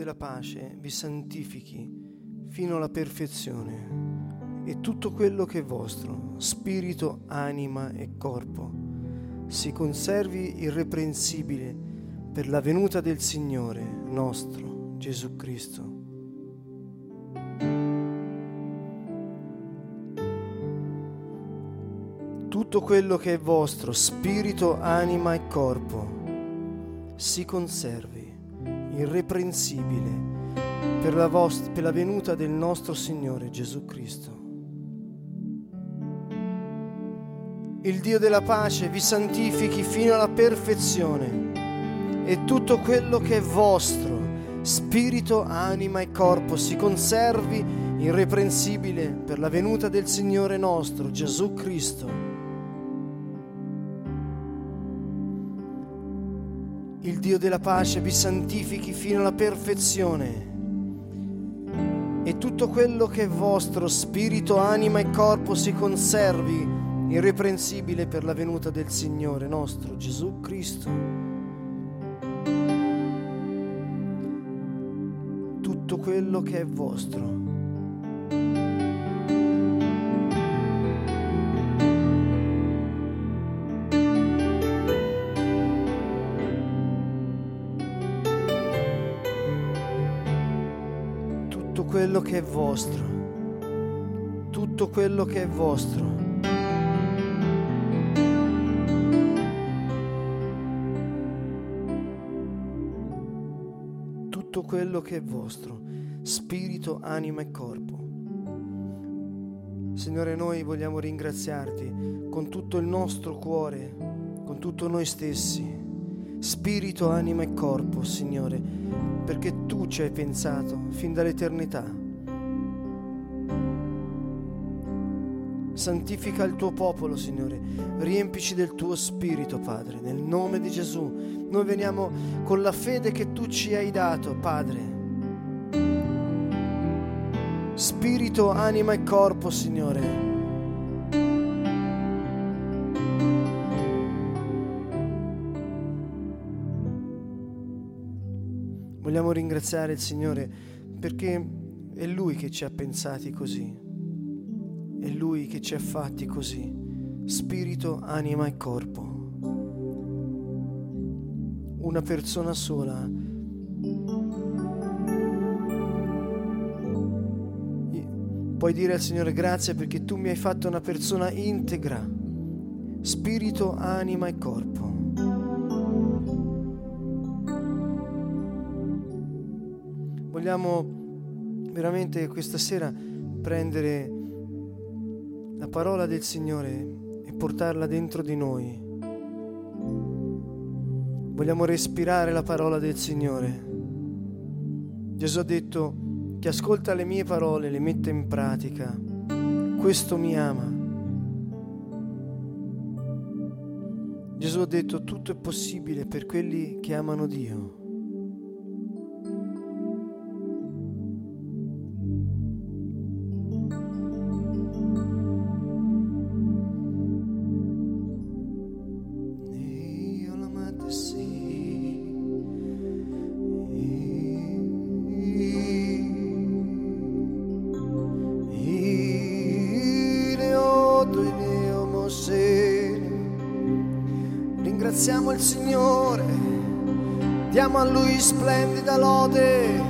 della pace vi santifichi fino alla perfezione e tutto quello che è vostro, spirito, anima e corpo, si conservi irreprensibile per la venuta del Signore nostro Gesù Cristo. Tutto quello che è vostro, spirito, anima e corpo, si conservi irreprensibile per la, vostra, per la venuta del nostro Signore Gesù Cristo. Il Dio della pace vi santifichi fino alla perfezione e tutto quello che è vostro, spirito, anima e corpo, si conservi irreprensibile per la venuta del Signore nostro Gesù Cristo. Dio della pace vi santifichi fino alla perfezione e tutto quello che è vostro, spirito, anima e corpo, si conservi irreprensibile per la venuta del Signore nostro Gesù Cristo. Tutto quello che è vostro quello che è vostro, tutto quello che è vostro. Tutto quello che è vostro, spirito, anima e corpo. Signore, noi vogliamo ringraziarti con tutto il nostro cuore, con tutto noi stessi, spirito, anima e corpo, Signore, perché tu ci hai pensato fin dall'eternità. Santifica il tuo popolo, Signore. Riempici del tuo spirito, Padre, nel nome di Gesù. Noi veniamo con la fede che tu ci hai dato, Padre. Spirito, anima e corpo, Signore. Vogliamo ringraziare il Signore perché è Lui che ci ha pensati così. È Lui che ci ha fatti così, spirito, anima e corpo. Una persona sola. Puoi dire al Signore grazie perché tu mi hai fatto una persona integra, spirito, anima e corpo. Vogliamo veramente questa sera prendere la parola del Signore e portarla dentro di noi. Vogliamo respirare la parola del Signore. Gesù ha detto che ascolta le mie parole, le mette in pratica. Questo mi ama. Gesù ha detto tutto è possibile per quelli che amano Dio. A lui splendida lode.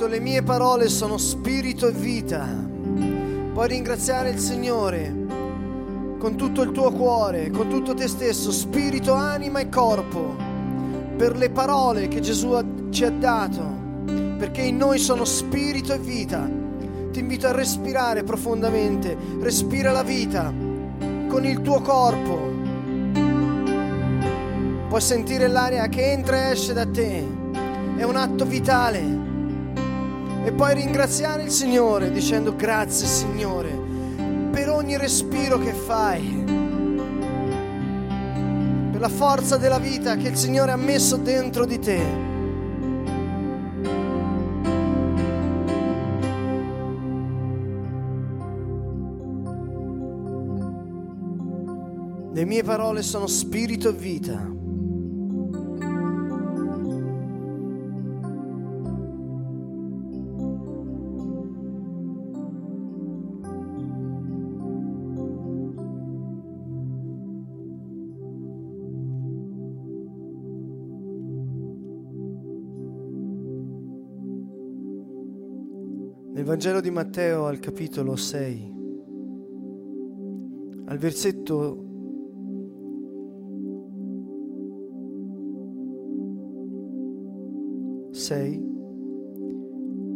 detto le mie parole sono spirito e vita. Puoi ringraziare il Signore con tutto il tuo cuore, con tutto te stesso, spirito, anima e corpo, per le parole che Gesù ci ha dato, perché in noi sono spirito e vita. Ti invito a respirare profondamente, respira la vita con il tuo corpo. Puoi sentire l'aria che entra e esce da te, è un atto vitale e poi ringraziare il Signore dicendo grazie Signore per ogni respiro che fai, per la forza della vita che il Signore ha messo dentro di te. Le mie parole sono spirito e vita. Vangelo di Matteo al capitolo 6, al versetto 6,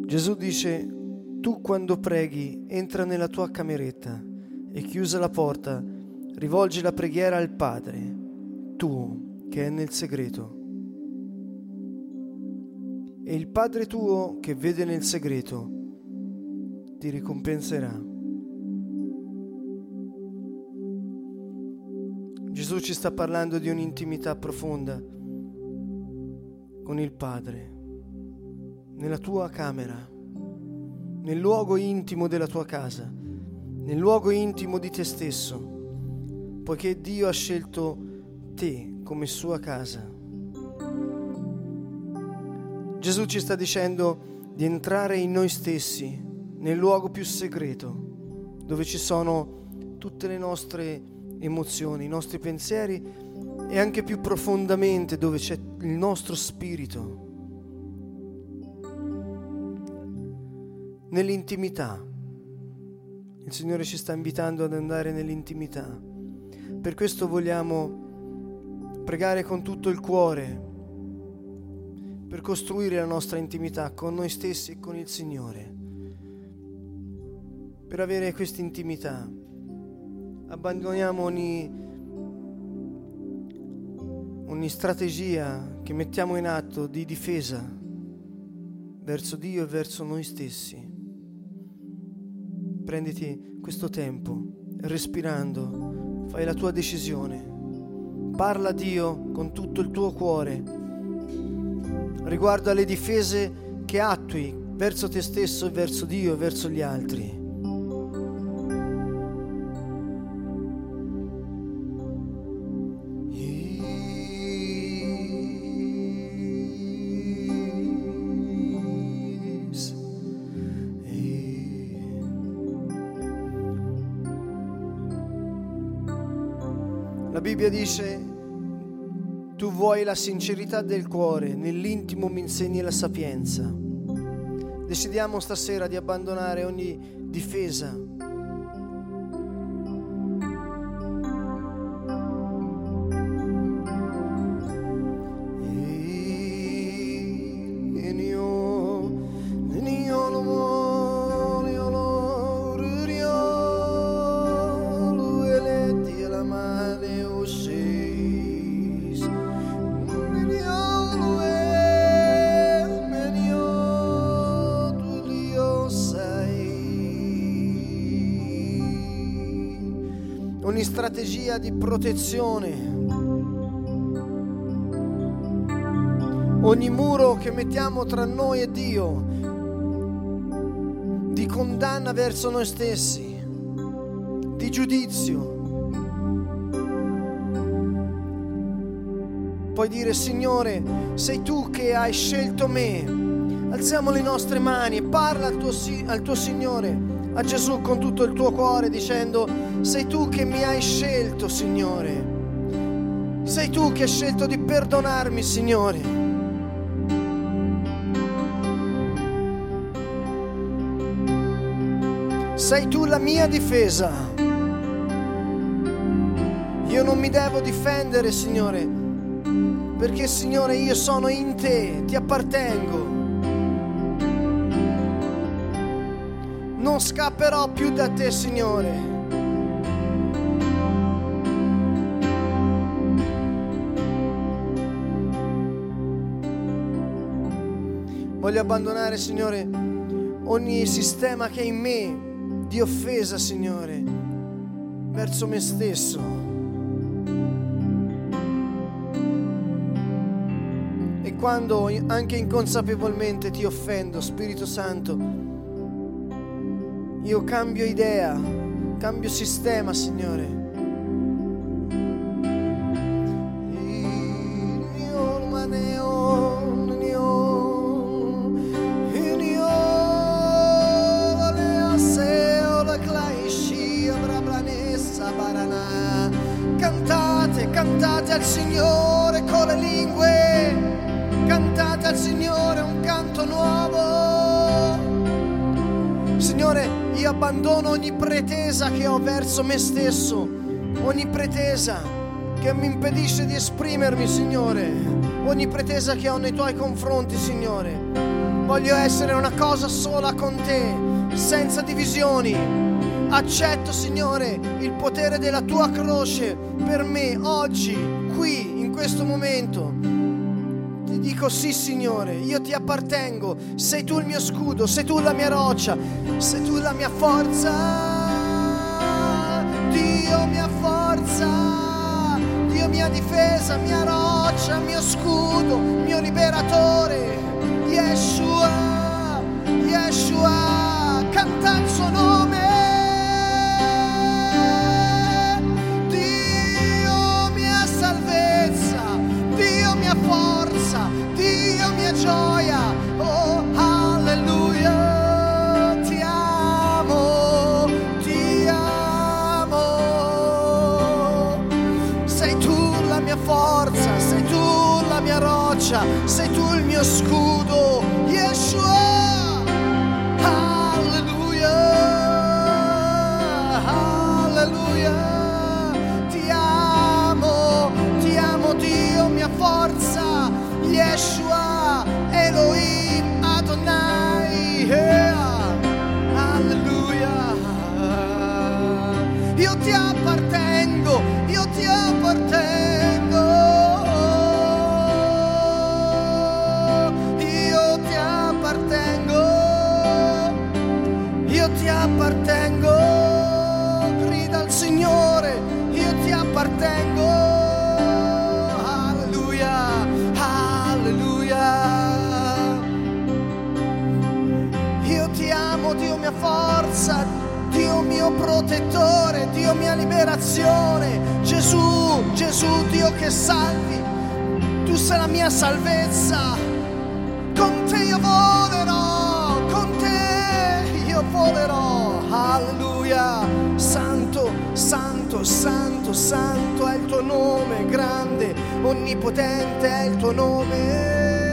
Gesù dice, tu quando preghi entra nella tua cameretta e chiusa la porta, rivolgi la preghiera al Padre, tu che è nel segreto. E il Padre tuo che vede nel segreto ti ricompenserà. Gesù ci sta parlando di un'intimità profonda con il Padre, nella tua camera, nel luogo intimo della tua casa, nel luogo intimo di te stesso, poiché Dio ha scelto te come sua casa. Gesù ci sta dicendo di entrare in noi stessi nel luogo più segreto, dove ci sono tutte le nostre emozioni, i nostri pensieri e anche più profondamente dove c'è il nostro spirito. Nell'intimità. Il Signore ci sta invitando ad andare nell'intimità. Per questo vogliamo pregare con tutto il cuore per costruire la nostra intimità con noi stessi e con il Signore per avere questa intimità. Abbandoniamo ogni, ogni strategia che mettiamo in atto di difesa verso Dio e verso noi stessi. Prenditi questo tempo, respirando, fai la tua decisione. Parla a Dio con tutto il tuo cuore riguardo alle difese che attui verso te stesso e verso Dio e verso gli altri. Bibbia dice, tu vuoi la sincerità del cuore, nell'intimo mi insegni la sapienza. Decidiamo stasera di abbandonare ogni difesa strategia di protezione. Ogni muro che mettiamo tra noi e Dio, di condanna verso noi stessi, di giudizio. Puoi dire, Signore, sei tu che hai scelto me Alziamo le nostre mani e parla al tuo, al tuo Signore, a Gesù con tutto il tuo cuore dicendo, sei tu che mi hai scelto, Signore. Sei tu che hai scelto di perdonarmi, Signore. Sei tu la mia difesa. Io non mi devo difendere, Signore, perché, Signore, io sono in te, ti appartengo. Non scapperò più da te, Signore. Voglio abbandonare, Signore, ogni sistema che è in me di offesa, Signore, verso me stesso. E quando anche inconsapevolmente ti offendo, Spirito Santo, io cambio idea, cambio sistema, Signore. Abbandono ogni pretesa che ho verso me stesso, ogni pretesa che mi impedisce di esprimermi, Signore, ogni pretesa che ho nei tuoi confronti, Signore. Voglio essere una cosa sola con te, senza divisioni. Accetto, Signore, il potere della tua croce per me oggi, qui, in questo momento dico sì Signore, io ti appartengo, sei tu il mio scudo, sei tu la mia roccia, sei tu la mia forza, Dio mia forza, Dio mia difesa, mia roccia, mio scudo, mio liberatore, Yeshua, Yeshua, canta il suo nome. Dio mia salvezza, Dio mia forza mia gioia. Oh, alleluia. Ti amo, ti amo. Sei tu la mia forza, sei tu la mia roccia, sei tu il mio scudo. Liberazione, Gesù, Gesù Dio che salvi, tu sei la mia salvezza, con te io volerò, con te io volerò, alleluia, santo, santo, santo, santo è il tuo nome, grande, onnipotente è il tuo nome.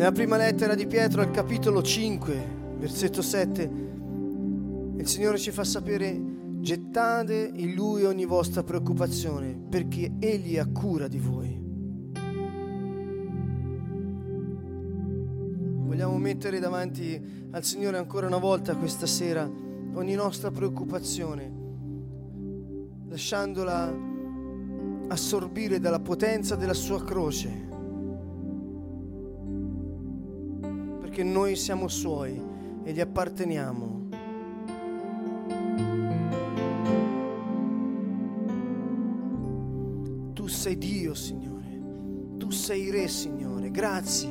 Nella prima lettera di Pietro al capitolo 5, versetto 7, il Signore ci fa sapere gettate in Lui ogni vostra preoccupazione perché Egli ha cura di voi. Vogliamo mettere davanti al Signore ancora una volta questa sera ogni nostra preoccupazione, lasciandola assorbire dalla potenza della sua croce perché noi siamo suoi e gli apparteniamo. Tu sei Dio, Signore. Tu sei Re, Signore. Grazie.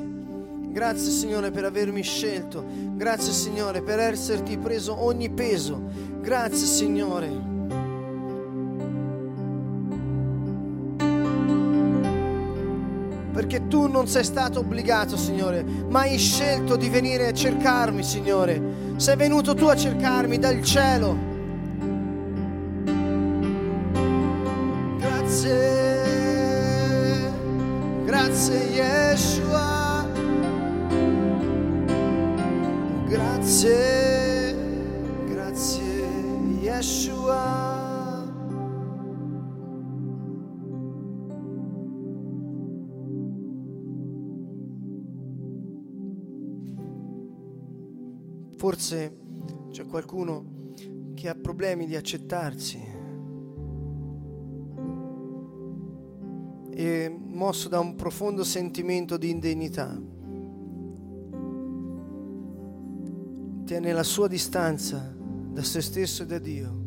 Grazie Signore per avermi scelto. Grazie Signore per esserti preso ogni peso. Grazie Signore. Tu non sei stato obbligato, Signore, ma hai scelto di venire a cercarmi, Signore. Sei venuto tu a cercarmi dal cielo. Grazie, grazie Yeshua. Grazie, grazie Yeshua. Forse c'è qualcuno che ha problemi di accettarsi e mosso da un profondo sentimento di indegnità. Tiene la sua distanza da se stesso e da Dio.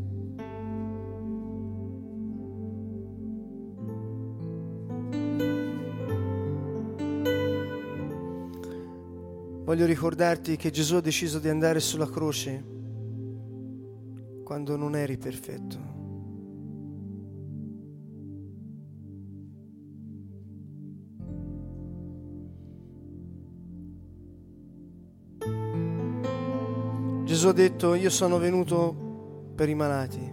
Voglio ricordarti che Gesù ha deciso di andare sulla croce quando non eri perfetto. Gesù ha detto, io sono venuto per i malati.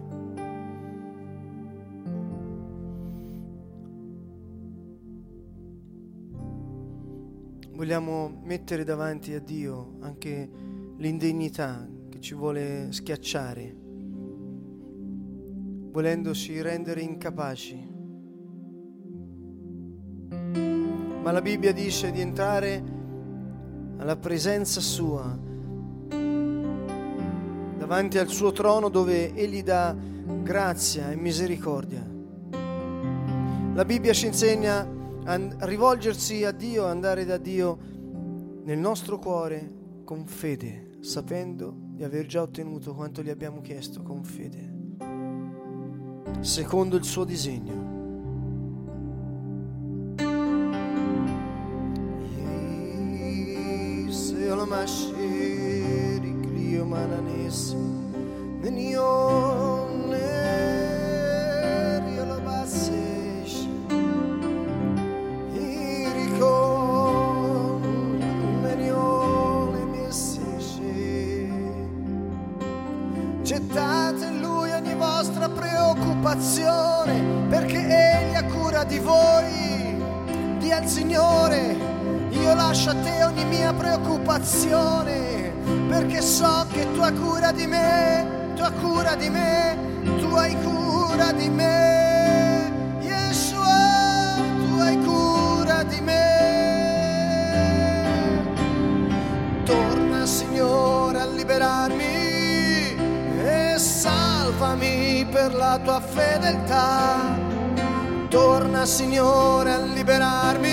Vogliamo mettere davanti a Dio anche l'indegnità che ci vuole schiacciare, volendoci rendere incapaci. Ma la Bibbia dice di entrare alla presenza sua, davanti al suo trono dove Egli dà grazia e misericordia. La Bibbia ci insegna rivolgersi a Dio, andare da Dio nel nostro cuore con fede, sapendo di aver già ottenuto quanto gli abbiamo chiesto con fede, secondo il suo disegno. Nenio preoccupazione perché Egli ha cura di voi. Dì al Signore, io lascio a te ogni mia preoccupazione perché so che tu hai cura di me, tu hai cura di me, tu hai cura di me. Yeshua, hai cura di me. Torna Signore a liberarmi salvami per la tua fedeltà. Torna Signore a liberarmi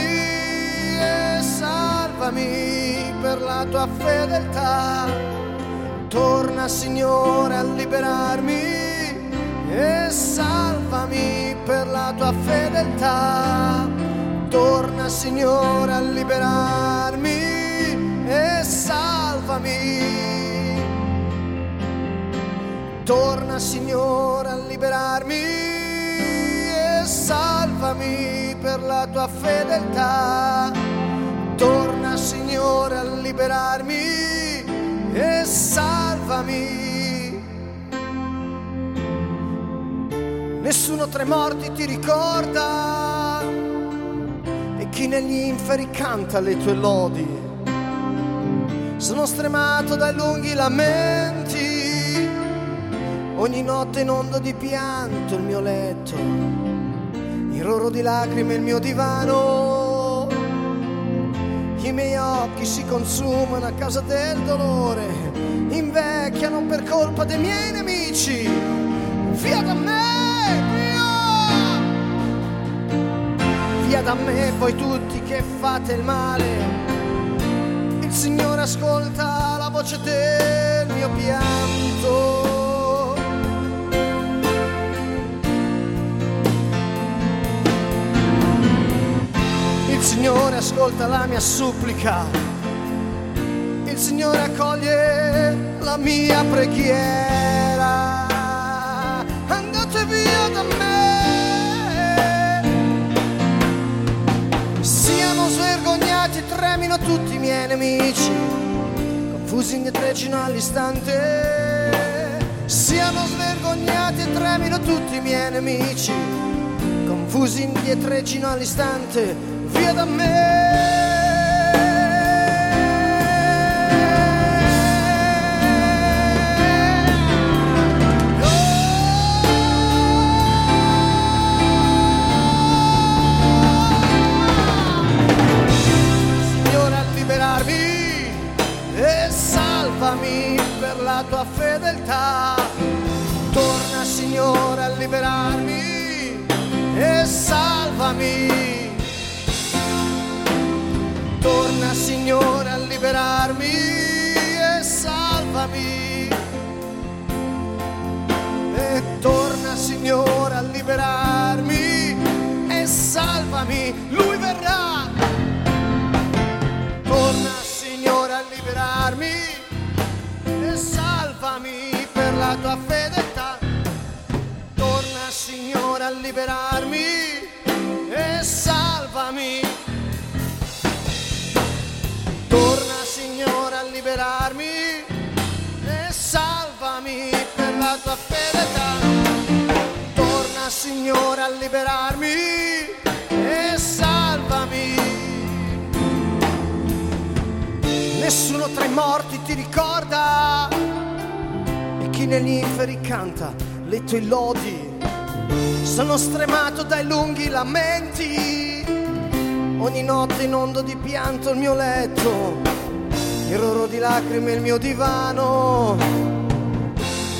e salvami per la tua fedeltà. Torna Signore a liberarmi e salvami per la tua fedeltà. Torna Signore a liberarmi e salvami Torna Signore a liberarmi e salvami per la tua fedeltà. Torna Signore a liberarmi e salvami. Nessuno tra i morti ti ricorda e chi negli inferi canta le tue lodi. Sono stremato dai lunghi lamenti Ogni notte inondo di pianto il mio letto, il roro di lacrime il mio divano. I miei occhi si consumano a causa del dolore, invecchiano per colpa dei miei nemici. Via da me! Via da me voi tutti che fate il male. Il Signore ascolta la voce del mio pianto. Signore ascolta la mia supplica il Signore accoglie la mia preghiera. Andate via da me. Siano svergognati, tremino tutti i miei nemici, confusi indietreggino all'istante. Siano svergognati e tremino tutti i miei nemici, confusi indietreggino all'istante, via da me. Salvami per la tua fedeltà. Torna Signore a liberarmi e salvami. Torna Signore a liberarmi e salvami. E torna Signore a liberarmi e salvami. Lui verrà. Torna Signore a liberarmi e salvami per la tua fedeltà. Torna Signore a liberarmi e salvami. Liberarmi e salvami per la tua fedeltà. Torna Signore a liberarmi e salvami. Nessuno tra i morti ti ricorda e chi negli inferi canta le tue lodi. Sono stremato dai lunghi lamenti, ogni notte inondo di pianto il mio letto, di lacrime il mio divano.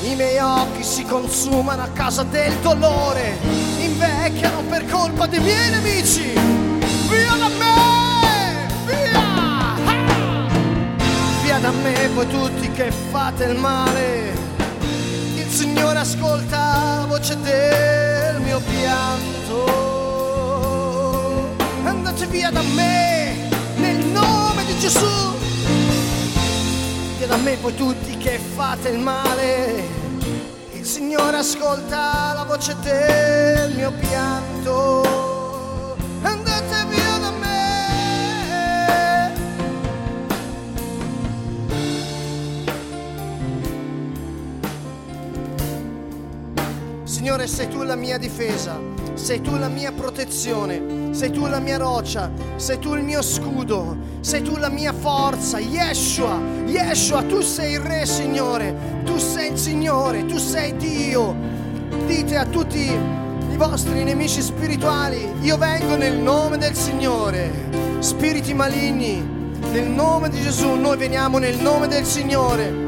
I miei occhi si consumano a causa del dolore, invecchiano per colpa dei miei nemici. Via da me! Via! Ah! Via da me voi tutti che fate il male. Il Signore ascolta la voce del mio pianto. Andate via da me nel nome di Gesù. Via da me voi tutti che fate il male. Il Signore ascolta la voce del mio pianto. Signore, sei tu la mia difesa, sei tu la mia protezione, sei tu la mia roccia, sei tu il mio scudo, sei tu la mia forza. Yeshua, Yeshua, tu sei il Re, Signore, tu sei il Signore, tu sei Dio. Dite a tutti i vostri nemici spirituali, io vengo nel nome del Signore. Spiriti maligni, nel nome di Gesù, noi veniamo nel nome del Signore.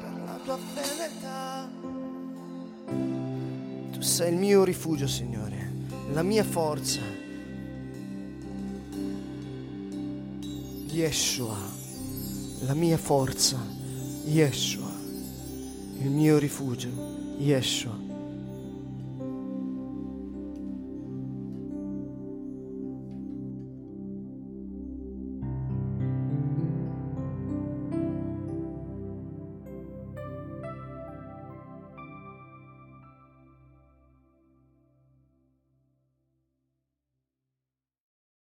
tua fedeltà. Tu sei il mio rifugio, Signore, la mia forza. Yeshua, la mia forza. Yeshua, il mio rifugio. Yeshua.